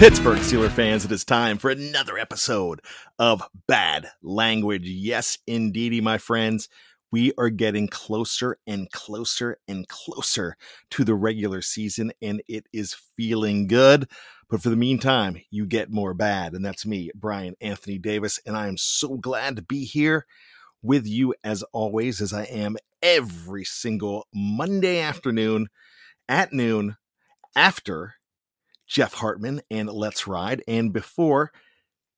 Pittsburgh Steeler fans, it is time for another episode of Bad Language. Yes, indeedy, my friends. We are getting closer and closer and closer to the regular season, and it is feeling good. But for the meantime, you get more bad. And that's me, Bryan Anthony Davis. And I am so glad to be here with you as always, as I am every single Monday afternoon at noon after Jeff Hartman and Let's Ride, and before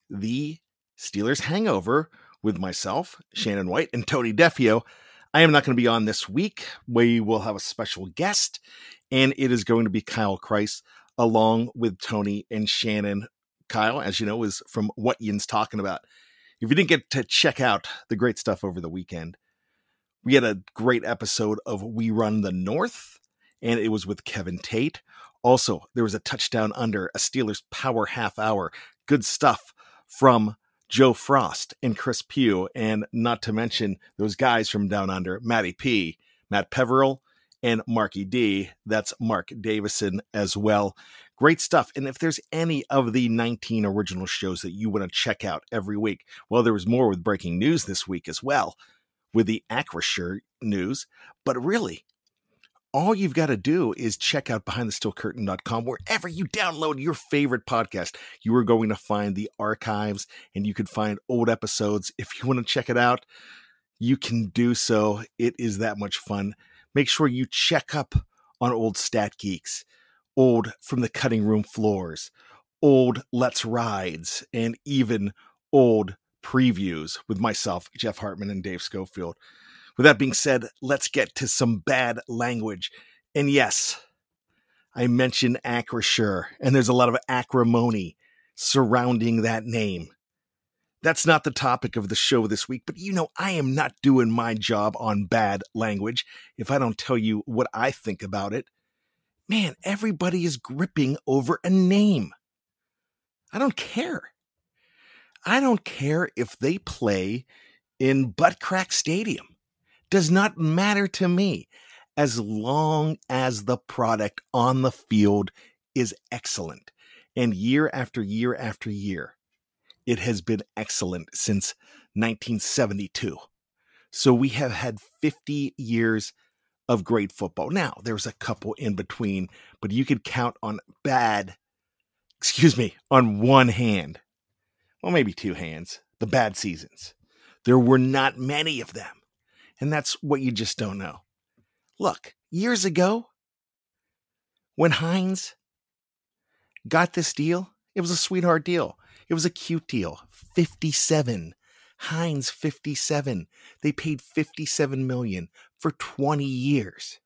the Steelers hangover with myself, Shannon White, and Tony Defeo. I am not going to be on this week. We will have a special guest, and it is going to be Kyle Kreis along with Tony and Shannon. Kyle, as you know, is from What Yin's Talking About. If you didn't get to check out the great stuff over the weekend, we had a great episode of We Run the North, and it was with Kevin Tate. Also, there was a touchdown under a Steelers power half hour. Good stuff from Joe Frost and Chris Pugh, and not to mention those guys from down under, Matty P, Matt Peverill, and Marky D. That's Mark Davison as well. Great stuff. And if there's any of the 19 original shows that you want to check out every week, well, there was more with breaking news this week as well with the Acrisure news. But really, all you've got to do is check out behindthesteelcurtain.com wherever you download your favorite podcast. You are going to find the archives and you can find old episodes. If you want to check it out you can do so. It is that much fun. Make sure you check up on old stat geeks old from the cutting room floors old let's rides and even old previews with myself jeff hartman and dave schofield with that being said, let's get to some bad language. And yes, I mentioned Acrisure, and there's a lot of acrimony surrounding that name. That's not the topic of the show this week, but you know, I am not doing my job on bad language if I don't tell you what I think about it. Man, everybody is gripping over a name. I don't care. I don't care if they play in Butt Crack Stadium does not matter to me as long as the product on the field is excellent. And year after year after year, it has been excellent since 1972. So we have had 50 years of great football. Now, there's a couple in between, but you could count on bad, excuse me, on one hand, well, maybe two hands, the bad seasons. There were not many of them. And that's what you just don't know. Look, years ago, when Heinz got this deal, it was a sweetheart deal. It was a cute deal. 57. Heinz 57. They paid 57 million for 20 years.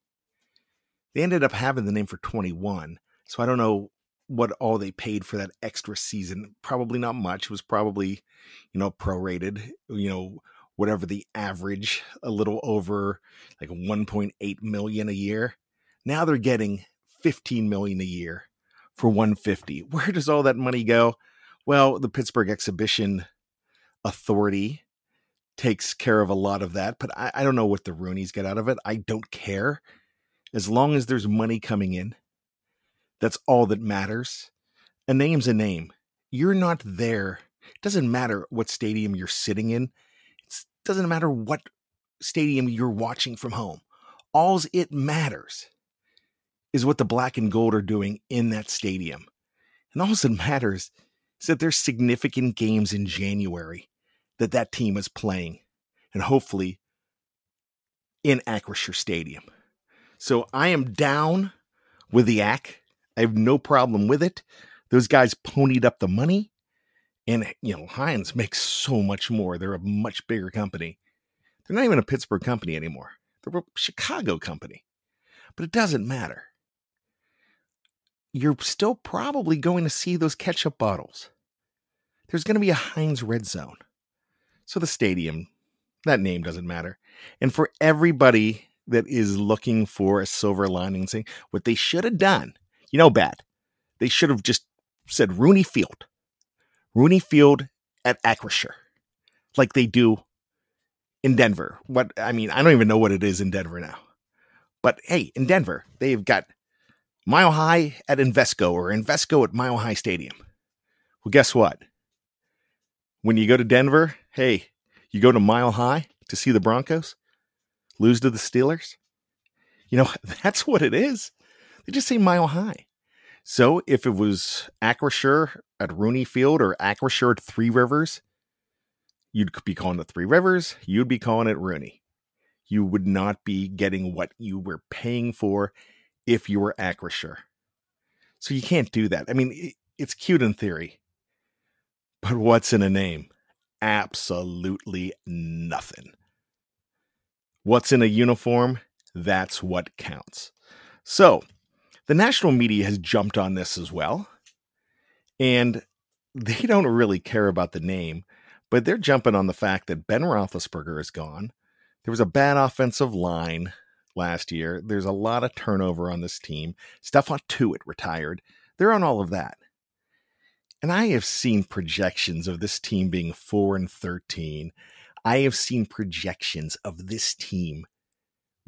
They ended up having the name for 21. So I don't know what all they paid for that extra season. Probably not much. It was probably, you know, prorated, you know, whatever the average, a little over like 1.8 million a year. Now they're getting 15 million a year for 150. Where does all that money go? Well, the Pittsburgh Exhibition Authority takes care of a lot of that, but I, I don't know what the Rooneys get out of it. I don't care. As long as there's money coming in, that's all that matters. A name's a name. You're not there. It doesn't matter what stadium you're sitting in doesn't matter what stadium you're watching from home. Alls it matters is what the black and gold are doing in that stadium. And all that matters is that there's significant games in January that that team is playing, and hopefully in Acrisure Stadium. So I am down with the act. I have no problem with it. Those guys ponied up the money. And, eh, you know, Heinz makes so much more. They're a much bigger company. They're not even a Pittsburgh company anymore, they're a Chicago company. But it doesn't matter. You're still probably going to see those ketchup bottles. There's going to be a Heinz red zone. So the stadium, that name doesn't matter. And for everybody that is looking for a silver lining, saying what they should have done, you know, bad. They should have just said Rooney Field. Rooney Field at Acrisure, like they do in Denver. What I mean, I don't even know what it is in Denver now. But hey, in Denver, they've got Mile High at Invesco or Invesco at Mile High Stadium. Well, guess what? When you go to Denver, hey, you go to Mile High to see the Broncos lose to the Steelers. You know, that's what it is. They just say Mile High. So if it was Acrisure at Rooney Field or Acrisure at Three Rivers, you'd be calling it Three Rivers. You'd be calling it Rooney. You would not be getting what you were paying for if you were Acrisure. So you can't do that. I mean, it's cute in theory, but what's in a name? Absolutely nothing. What's in a uniform? That's what counts. So, the national media has jumped on this as well. And they don't really care about the name, but they're jumping on the fact that Ben Roethlisberger is gone. There was a bad offensive line last year. There's a lot of turnover on this team. Stephon Tuitt retired. They're on all of that. And I have seen projections of this team being 4 and 13. I have seen projections of this team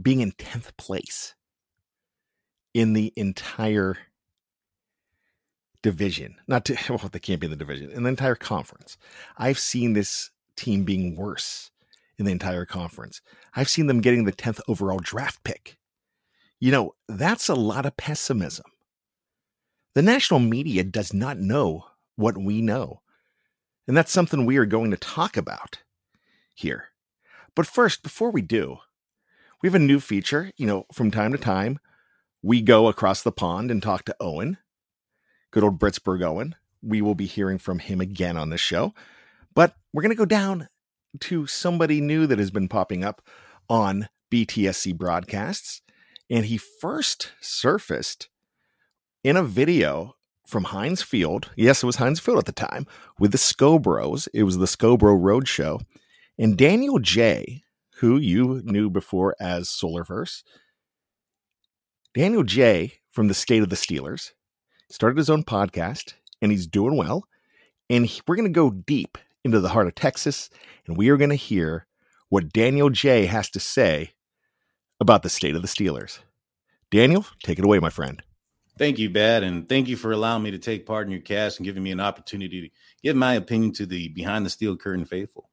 being in 10th place in the entire division. Not to, well, they can't be in the division, in the entire conference. I've seen this team being worse in the entire conference. I've seen them getting the 10th overall draft pick. You know, that's a lot of pessimism. The national media does not know what we know. And that's something we are going to talk about here. But first, before we do, we have a new feature. You know, from time to time, we go across the pond and talk to Owen, good old Britsburgh Owen. We will be hearing from him again on this show. But we're going to go down to somebody new that has been popping up on BTSC broadcasts. And he first surfaced in a video from Heinz Field. Yes, it was Heinz Field at the time with the Scobros. It was the Scobro Roadshow. And Daniel J., who you knew before as Solarverse, Daniel J. from the State of the Steelers started his own podcast and he's doing well. And he, we're going to go deep into the heart of Texas and we are going to hear what Daniel J. has to say about the state of the Steelers. Daniel, take it away, my friend. Thank you, Bad, and thank you for allowing me to take part in your cast and giving me an opportunity to give my opinion to the behind the steel curtain faithful.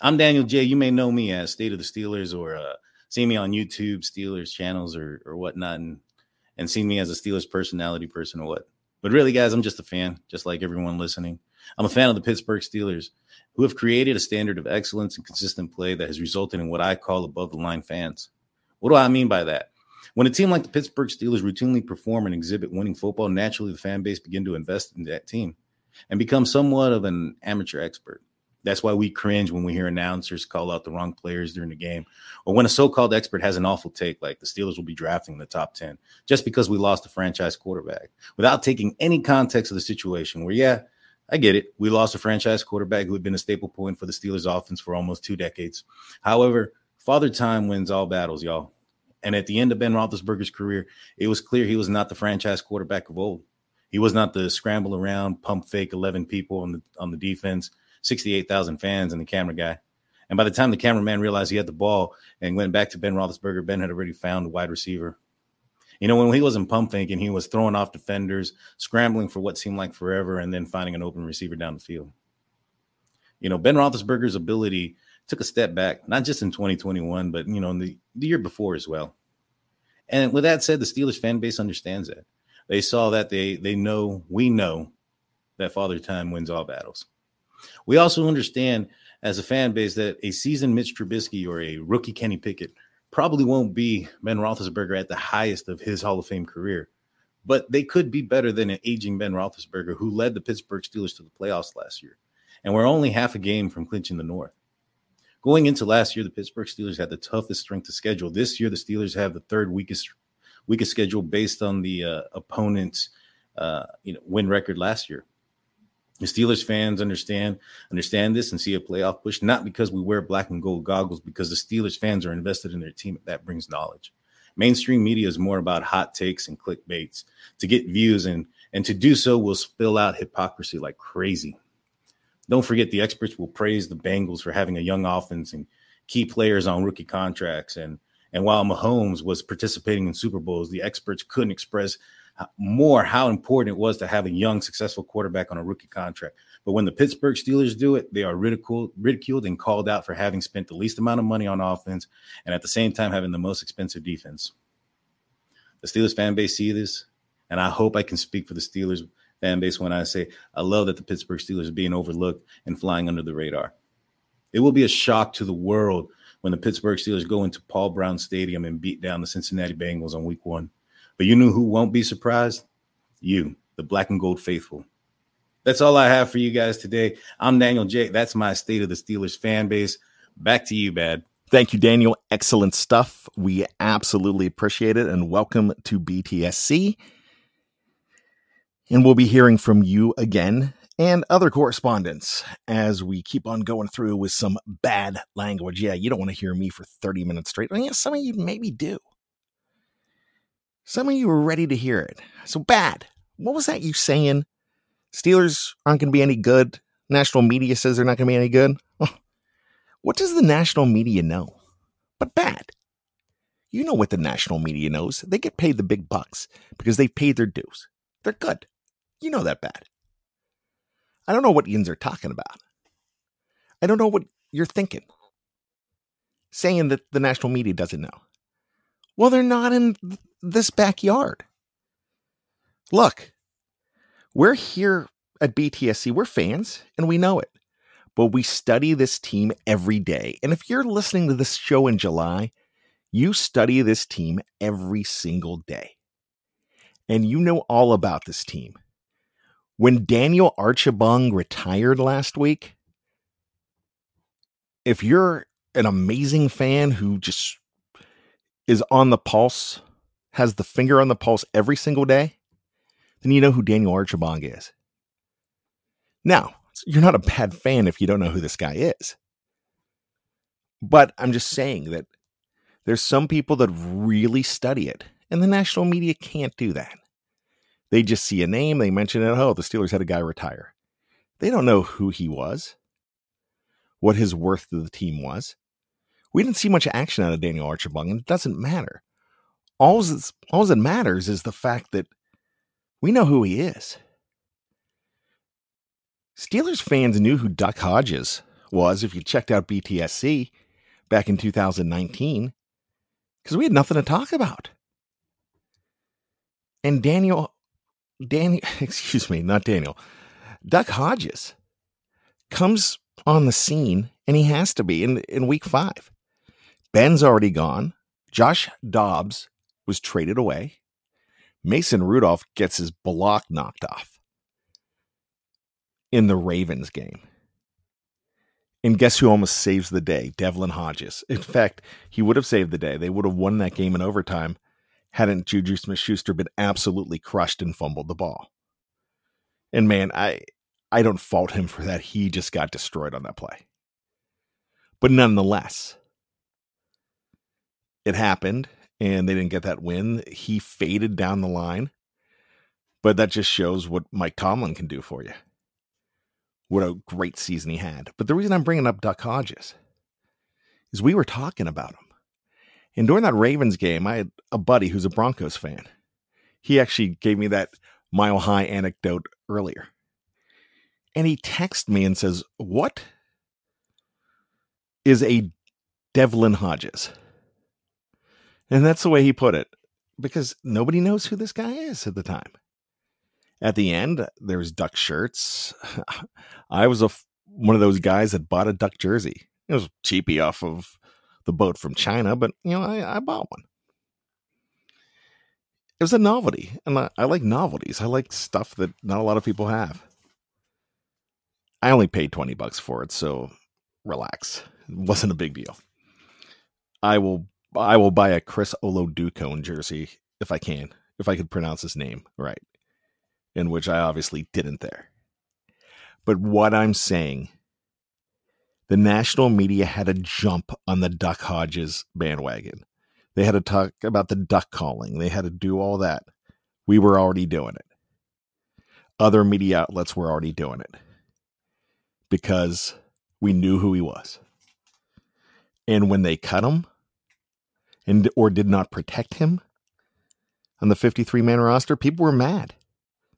I'm Daniel J. You may know me as State of the Steelers or uh, see me on YouTube, Steelers channels or or whatnot, and and see me as a Steelers personality person or what. But really, guys, I'm just a fan, just like everyone listening. I'm a fan of the Pittsburgh Steelers, who have created a standard of excellence and consistent play that has resulted in what I call above the line fans. What do I mean by that? When a team like the Pittsburgh Steelers routinely perform and exhibit winning football, naturally the fan base begin to invest in that team and become somewhat of an amateur expert. That's why we cringe when we hear announcers call out the wrong players during the game, or when a so-called expert has an awful take, like the Steelers will be drafting in the top ten, just because we lost a franchise quarterback, without taking any context of the situation. Where, yeah, I get it, we lost a franchise quarterback who had been a staple point for the Steelers' offense for almost two decades. However, Father Time wins all battles, y'all. And at the end of Ben Roethlisberger's career, it was clear he was not the franchise quarterback of old. He was not the scramble around, pump fake 11 people on the on the defense, 68,000 fans, and the camera guy. And by the time the cameraman realized he had the ball and went back to Ben Roethlisberger, Ben had already found a wide receiver. You know, when he wasn't pump faking, he was throwing off defenders, scrambling for what seemed like forever, and then finding an open receiver down the field. You know, Ben Roethlisberger's ability took a step back, not just in 2021, but you know, in the, the year before as well. And with that said, the Steelers fan base understands that. They saw that they they know we know that Father Time wins all battles. We also understand as a fan base that a seasoned Mitch Trubisky or a rookie Kenny Pickett probably won't be Ben Roethlisberger at the highest of his Hall of Fame career. but they could be better than an aging Ben Roethlisberger who led the Pittsburgh Steelers to the playoffs last year. And we're only half a game from clinching the North. Going into last year, the Pittsburgh Steelers had the toughest strength of schedule. This year, the Steelers have the third weakest weakest schedule based on the uh, opponent's uh, you know win record last year. The Steelers fans understand understand this and see a playoff push, not because we wear black and gold goggles, because the Steelers fans are invested in their team. That brings knowledge. Mainstream media is more about hot takes and clickbaits to get views, and and to do so will spill out hypocrisy like crazy. Don't forget, the experts will praise the Bengals for having a young offense and key players on rookie contracts. And and while Mahomes was participating in Super Bowls, the experts couldn't express more how important it was to have a young, successful quarterback on a rookie contract. But when the Pittsburgh Steelers do it, they are ridiculed, ridiculed and called out for having spent the least amount of money on offense and at the same time having the most expensive defense. The Steelers fan base see this, and I hope I can speak for the Steelers fan base when I say I love that the Pittsburgh Steelers are being overlooked and flying under the radar. It will be a shock to the world when the Pittsburgh Steelers go into Paul Brown Stadium and beat down the Cincinnati Bengals on week one. But you know who won't be surprised? You, the black and gold faithful. That's all I have for you guys today. I'm Daniel J. That's my state of the Steelers fan base. Back to you, Bad. Thank you, Daniel. Excellent stuff. We absolutely appreciate it. And welcome to BTSC. And we'll be hearing from you again and other correspondents as we keep on going through with some bad language. Yeah, you don't want to hear me for 30 minutes straight. I mean, some of you maybe do. Some of you are ready to hear it. So bad. What was that you saying? Steelers aren't going to be any good. National media says they're not going to be any good. What does the national media know? But bad. You know what the national media knows. They get paid the big bucks because they've paid their dues. They're good. You know that bad. I don't know what yins are talking about. I don't know what you're thinking. Saying that the national media doesn't know. Well, they're not in this backyard. Look, we're here at BTSC. We're fans and we know it. But we study this team every day. And if you're listening to this show in July, you study this team every single day. And you know all about this team. When Daniel Archibong retired last week, if you're an amazing fan who just is on the pulse, has the finger on the pulse every single day, then you know who Daniel Archibong is. Now, you're not a bad fan if you don't know who this guy is. But I'm just saying that there's some people that really study it, and the national media can't do that. They just see a name, they mention it. Oh, the Steelers had a guy retire. They don't know who he was, what his worth to the team was. We didn't see much action out of Daniel Archibong, and it doesn't matter. All, all that matters is the fact that we know who he is. Steelers fans knew who Duck Hodges was if you checked out BTSC back in 2019 because we had nothing to talk about. And Daniel Daniel, excuse me, not Daniel, Duck Hodges comes on the scene, and he has to be in, in week five. Ben's already gone. Josh Dobbs was traded away. Mason Rudolph gets his block knocked off in the Ravens game. And guess who almost saves the day? Devlin Hodges. In fact, he would have saved the day. They would have won that game in overtime hadn't Juju Smith Schuster been absolutely crushed and fumbled the ball. And man, I I don't fault him for that. He just got destroyed on that play. But nonetheless, it happened and they didn't get that win. He faded down the line. But that just shows what Mike Tomlin can do for you. What a great season he had. But the reason I'm bringing up Duck Hodges is we were talking about him. And during that Ravens game, I had a buddy who's a Broncos fan. He actually gave me that mile high anecdote earlier. And he texts me and says, What is a Devlin Hodges? And that's the way he put it, because nobody knows who this guy is at the time. At the end, there's duck shirts. I was a one of those guys that bought a duck jersey. It was cheapy off of the boat from China, but you know, I, I bought one. it was a novelty, and I, I like novelties. I like stuff that not a lot of people have. I only paid twenty bucks for it, so relax. It wasn't a big deal. I will I will buy a Chris Oladokun jersey if I can, if I could pronounce his name right, in which I obviously didn't there. But what I'm saying, the national media had a jump on the Duck Hodges bandwagon. They had to talk about the duck calling. They had to do all that. We were already doing it. Other media outlets were already doing it because we knew who he was. And when they cut him and or did not protect him on the 53 man roster, people were mad.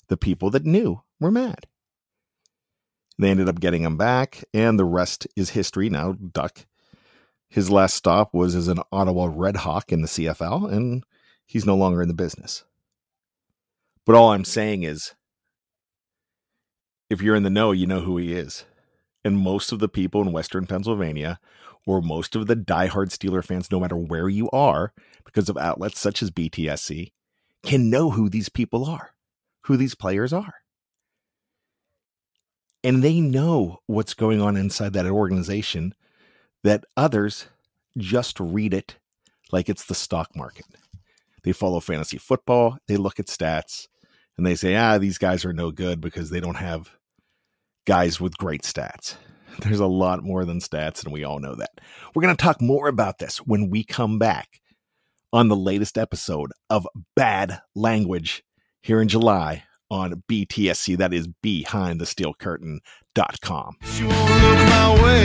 The people that knew were mad. They ended up getting him back, and the rest is history. Now, Duck, his last stop was as an Ottawa Red Hawk in the CFL, and he's no longer in the business. But all I'm saying is, if you're in the know, you know who he is. And most of the people in Western Pennsylvania, or most of the diehard Steeler fans, no matter where you are, because of outlets such as BTSC, can know who these people are, who these players are and they know what's going on inside that organization that others just read it like it's the stock market. They follow fantasy football, they look at stats, and they say, ah, these guys are no good because they don't have guys with great stats. There's a lot more than stats, and we all know that. We're going to talk more about this when we come back on the latest episode of Bad Language here in July on BTSC. That is behind the steel curtain.com. She won't look my way.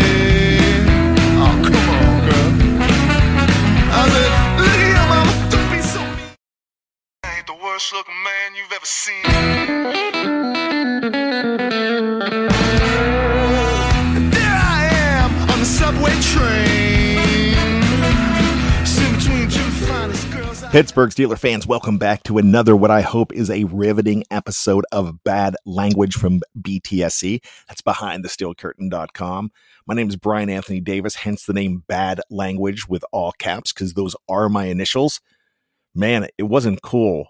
Oh, come on, girl. I said, look here, mama, don't be so mean. I ain't the worst looking man you've ever seen. Pittsburgh Steeler fans, welcome back to another, what I hope is a riveting episode of Bad Language from BTSC. That's behind the steelcurtain.com. My name is Bryan Anthony Davis, hence the name Bad Language with all caps, because those are my initials. Man, it wasn't cool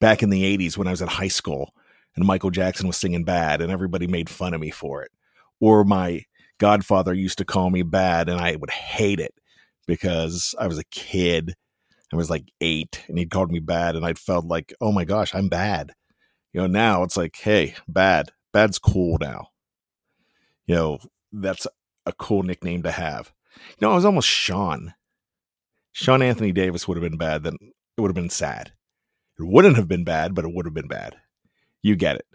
back in the 80s when I was in high school and Michael Jackson was singing Bad and everybody made fun of me for it. Or my godfather used to call me Bad and I would hate it because I was a kid I was like eight and he'd called me bad and I'd felt like, oh my gosh, I'm bad. You know, now it's like, hey, bad. Bad's cool now. You know, that's a cool nickname to have. You know, I was almost Sean. Sean Anthony Davis would have been bad, then it would have been sad. It wouldn't have been bad, but it would have been bad. You get it.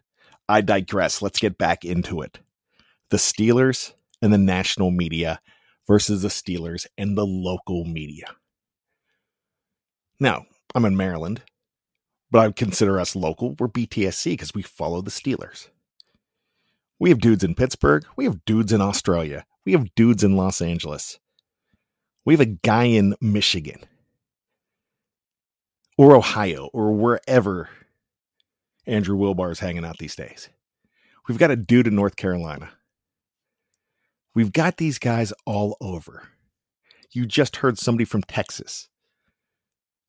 I digress. Let's get back into it. The Steelers and the national media versus the Steelers and the local media. Now, I'm in Maryland, but I would consider us local. We're BTSC because we follow the Steelers. We have dudes in Pittsburgh. We have dudes in Australia. We have dudes in Los Angeles. We have a guy in Michigan or Ohio or wherever Andrew Wilbar is hanging out these days. We've got a dude in North Carolina. We've got these guys all over. You just heard somebody from Texas.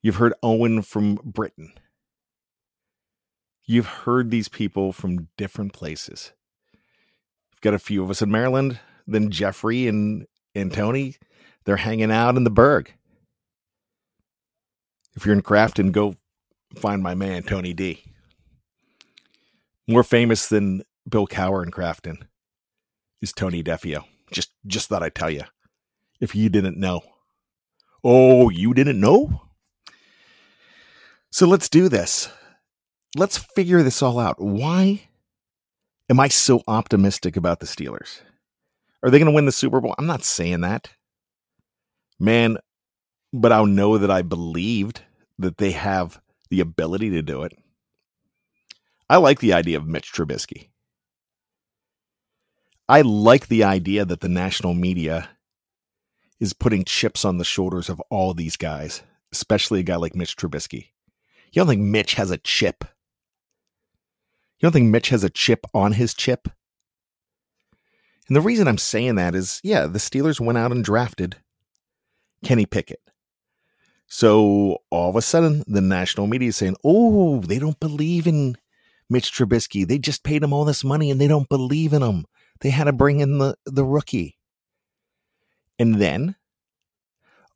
You've heard Owen from Britain. You've heard these people from different places. We've got a few of us in Maryland. Then Jeffrey and, and Tony, they're hanging out in the Burgh. If you're in Crafton, go find my man, Tony D. More famous than Bill Cowher in Crafton is Tony Defeo. Just just thought I'd tell you. If you didn't know. Oh, you didn't know? So let's do this. Let's figure this all out. Why am I so optimistic about the Steelers? Are they going to win the Super Bowl? I'm not saying that. Man, but I'll know that I believed that they have the ability to do it. I like the idea of Mitch Trubisky. I like the idea that the national media is putting chips on the shoulders of all these guys, especially a guy like Mitch Trubisky. You don't think Mitch has a chip? You don't think Mitch has a chip on his chip? And the reason I'm saying that is, yeah, the Steelers went out and drafted Kenny Pickett. So all of a sudden, the national media is saying, oh, they don't believe in Mitch Trubisky. They just paid him all this money and they don't believe in him. They had to bring in the, the rookie. And then,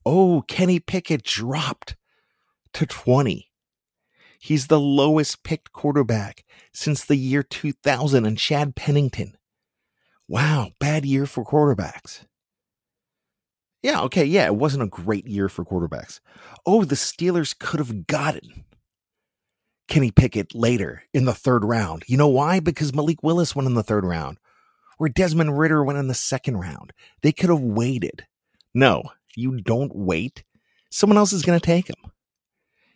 oh, Kenny Pickett dropped to 20. He's the lowest picked quarterback since the year 2000 and Chad Pennington. Wow, bad year for quarterbacks. Yeah, okay, yeah, it wasn't a great year for quarterbacks. Oh, the Steelers could have gotten Kenny Pickett later in the third round. You know why? Because Malik Willis went in the third round, or Desmond Ridder went in the second round. They could have waited. No, you don't wait. Someone else is going to take him.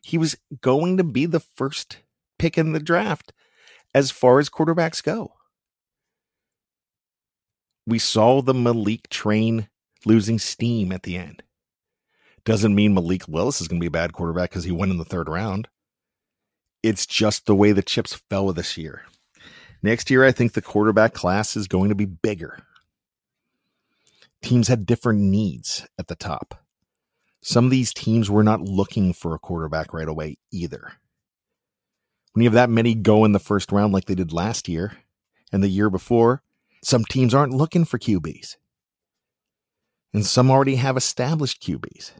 He was going to be the first pick in the draft as far as quarterbacks go. We saw the Malik train losing steam at the end. Doesn't mean Malik Willis is going to be a bad quarterback because he went in the third round. It's just the way the chips fell this year. Next year, I think the quarterback class is going to be bigger. Teams had different needs at the top. Some of these teams were not looking for a quarterback right away either. When you have that many go in the first round like they did last year and the year before, some teams aren't looking for QBs and some already have established QBs.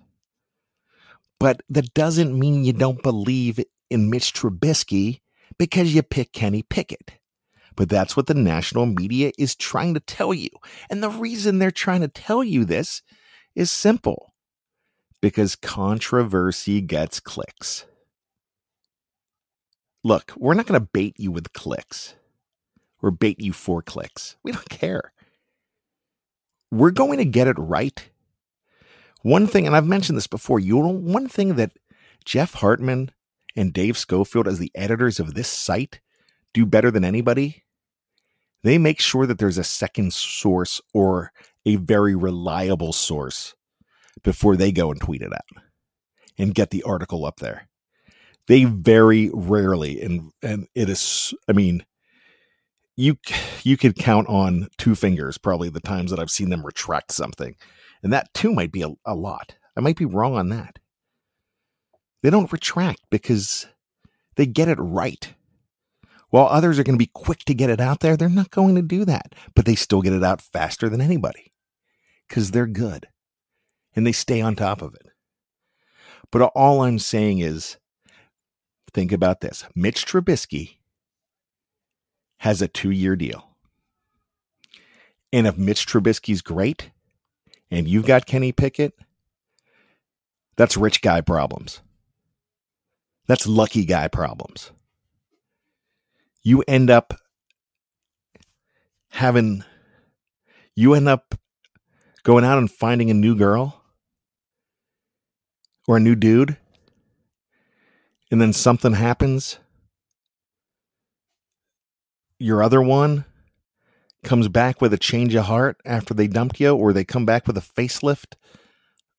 But that doesn't mean you don't believe in Mitch Trubisky because you pick Kenny Pickett. But that's what the national media is trying to tell you. And the reason they're trying to tell you this is simple because controversy gets clicks. Look, we're not going to bait you with clicks or bait you for clicks. We don't care we're going to get it right. One thing, and I've mentioned this before, you know, one thing that Jeff Hartman and Dave Schofield, as the editors of this site, do better than anybody, they make sure that there's a second source or a very reliable source before they go and tweet it out and get the article up there. They very rarely, and and it is, I mean, you you could count on two fingers probably the times that I've seen them retract something, and that too might be a, a lot. I might be wrong on that. They don't retract because they get it right. While others are going to be quick to get it out there, they're not going to do that, but they still get it out faster than anybody because they're good and they stay on top of it. But all I'm saying is think about this Mitch Trubisky has a two year deal. And if Mitch Trubisky's great and you've got Kenny Pickett, that's rich guy problems. That's lucky guy problems. You end up having, you end up going out and finding a new girl or a new dude, and then something happens your other one comes back with a change of heart after they dumped you, or they come back with a facelift,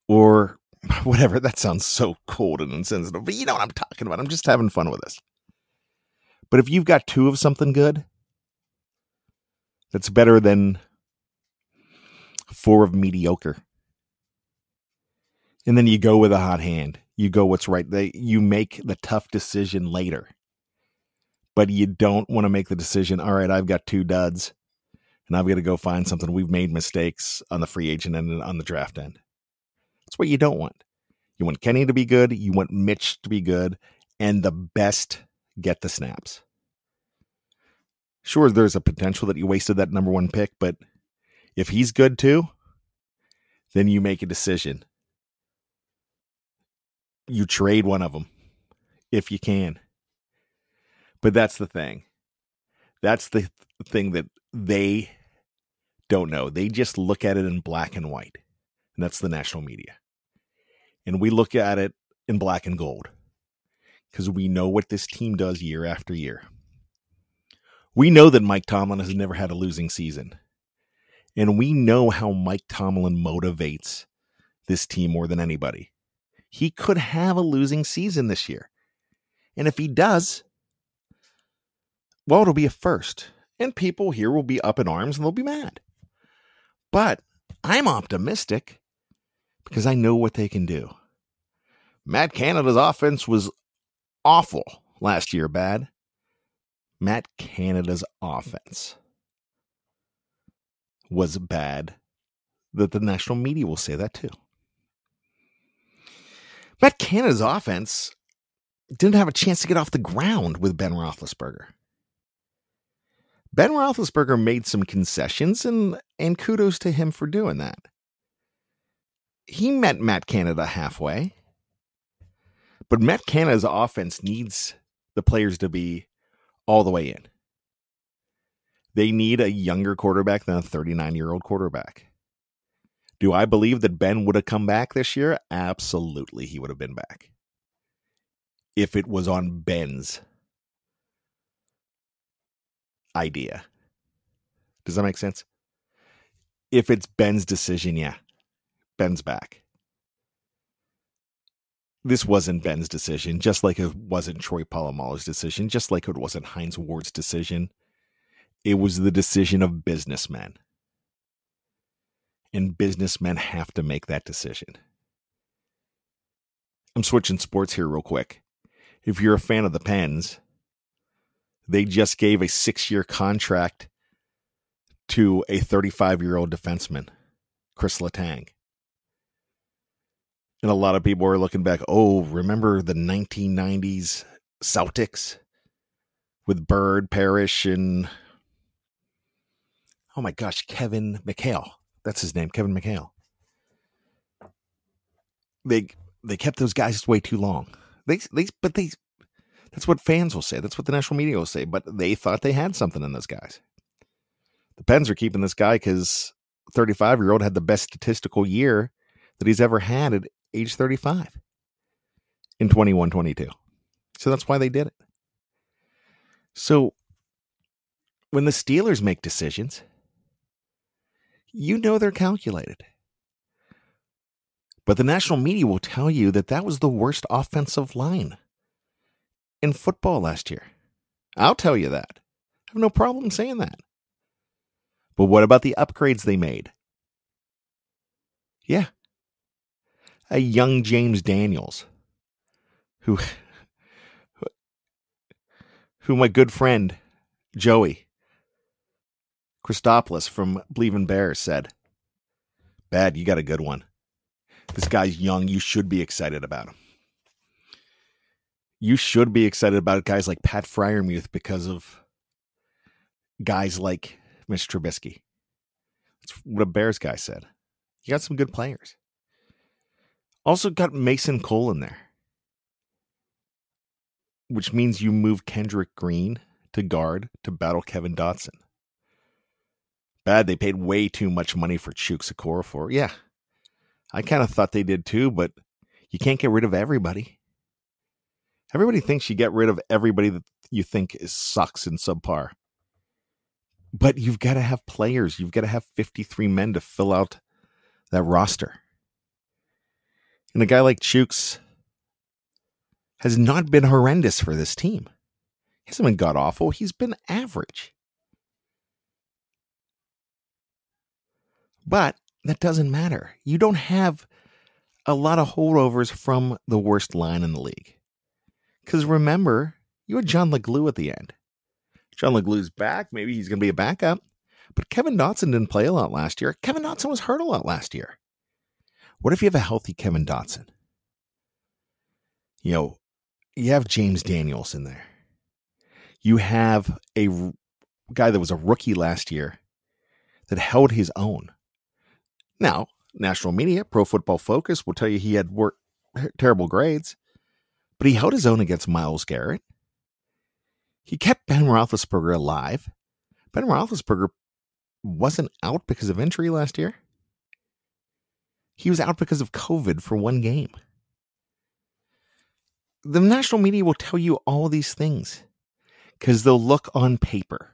or whatever. That sounds so cold and insensitive, but you know what I'm talking about. I'm just having fun with this. But if you've got two of something good, that's better than four of mediocre. And then you go with a hot hand. You go what's right. They you make the tough decision later but you don't want to make the decision. All right, I've got two duds, and I've got to go find something. We've made mistakes on the free agent end and on the draft end. That's what you don't want. You want Kenny to be good. You want Mitch to be good, and the best get the snaps. Sure, there's a potential that you wasted that number one pick, but if he's good too, then you make a decision. You trade one of them if you can. But that's the thing. That's the thing that they don't know. They just look at it in black and white. And that's the national media. And we look at it in black and gold because we know what this team does year after year. We know that Mike Tomlin has never had a losing season. And we know how Mike Tomlin motivates this team more than anybody. He could have a losing season this year. And if he does, well, it'll be a first, and people here will be up in arms and they'll be mad. But I'm optimistic because I know what they can do. Matt Canada's offense was awful last year, bad. Matt Canada's offense was bad. That the national media will say that too. Matt Canada's offense didn't have a chance to get off the ground with Ben Roethlisberger. Ben Roethlisberger made some concessions, and and kudos to him for doing that. He met Matt Canada halfway, but Matt Canada's offense needs the players to be all the way in. They need a younger quarterback than a 39 year old quarterback. Do I believe that Ben would have come back this year? Absolutely, he would have been back. If it was on Ben's idea. Does that make sense? If it's Ben's decision, yeah, Ben's back. This wasn't Ben's decision, just like it wasn't Troy Polamalu's decision, just like it wasn't Hines Ward's decision. It was the decision of businessmen. And businessmen have to make that decision. I'm switching sports here real quick. If you're a fan of the Pens, they just gave a six year contract to a 35 year old defenseman, Chris Letang. And a lot of people are looking back, oh, remember the 1990s Celtics with Bird, Parish, and oh my gosh, Kevin McHale. That's his name, Kevin McHale. They they kept those guys way too long. They they but they that's what fans will say. That's what the national media will say. But they thought they had something in those guys. The Pens are keeping this guy because 35 year old had the best statistical year that he's ever had at age 35 in 21 22. So that's why they did it. So when the Steelers make decisions, you know they're calculated. But the national media will tell you that that was the worst offensive line in football last year. I'll tell you that. I have no problem saying that. But what about the upgrades they made? Yeah. A young James Daniels, who, who my good friend Joey Christopoulos from Bleaving Bears said, Bad, you got a good one. This guy's young. You should be excited about him you should be excited about guys like Pat Freiermuth because of guys like Mitch Trubisky. That's what a Bears guy said. You got some good players. Also got Mason Cole in there, which means you move Kendrick Green to guard to battle Kevin Dotson. Bad, they paid way too much money for Chuks Okorafor. Yeah, I kind of thought they did too, but you can't get rid of everybody. Everybody thinks you get rid of everybody that you think is sucks and subpar. But you've got to have players. You've got to have 53 men to fill out that roster. And a guy like Chuks has not been horrendous for this team. He hasn't been god awful. He's been average. But that doesn't matter. You don't have a lot of holdovers from the worst line in the league. Because remember, you had John LeGlue at the end. John LeGlue's back. Maybe he's going to be a backup. But Kevin Dotson didn't play a lot last year. Kevin Dotson was hurt a lot last year. What if you have a healthy Kevin Dotson? You know, you have James Daniels in there. You have a guy that was a rookie last year that held his own. Now, national media, Pro Football Focus will tell you he had work, terrible grades but he held his own against Myles Garrett. He kept Ben Roethlisberger alive. Ben Roethlisberger wasn't out because of injury last year. He was out because of COVID for one game. The national media will tell you all these things because they'll look on paper,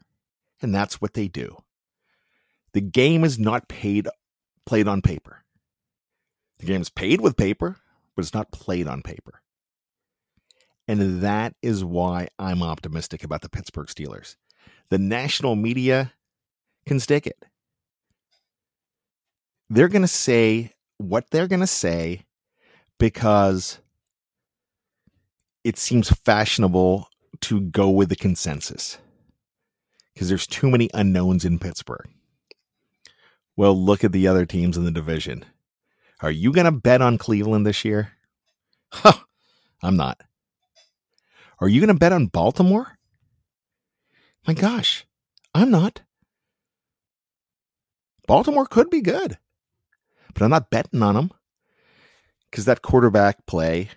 and that's what they do. The game is not paid played on paper. The game is paid with paper, but it's not played on paper. And that is why I'm optimistic about the Pittsburgh Steelers. The national media can stick it. They're going to say what they're going to say because it seems fashionable to go with the consensus because there's too many unknowns in Pittsburgh. Well, look at the other teams in the division. Are you going to bet on Cleveland this year? Huh, I'm not. Are you going to bet on Baltimore? My gosh, I'm not. Baltimore could be good, but I'm not betting on them because that quarterback play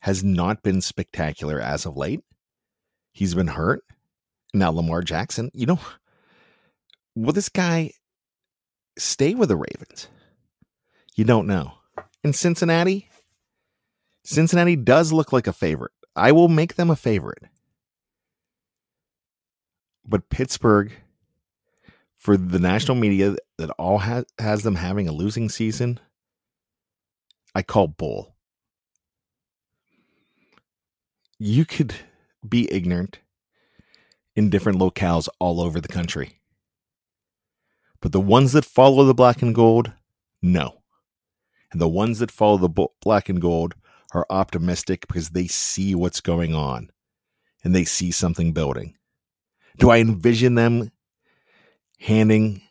has not been spectacular as of late. He's been hurt. Now, Lamar Jackson, you know, will this guy stay with the Ravens? You don't know. In Cincinnati, Cincinnati does look like a favorite. I will make them a favorite. But Pittsburgh, for the national media that all has, has them having a losing season, I call bull. You could be ignorant in different locales all over the country. But the ones that follow the black and gold, no. And the ones that follow the black and gold are optimistic because they see what's going on and they see something building. Do I envision them handing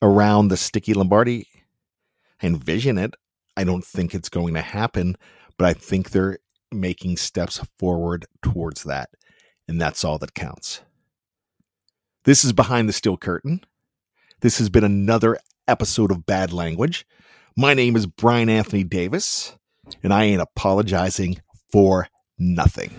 around the sticky Lombardi? I envision it. I don't think it's going to happen, but I think they're making steps forward towards that. And that's all that counts. This is Behind the Steel Curtain. This has been another episode of Bad Language. My name is Bryan Anthony Davis, and I ain't apologizing for nothing.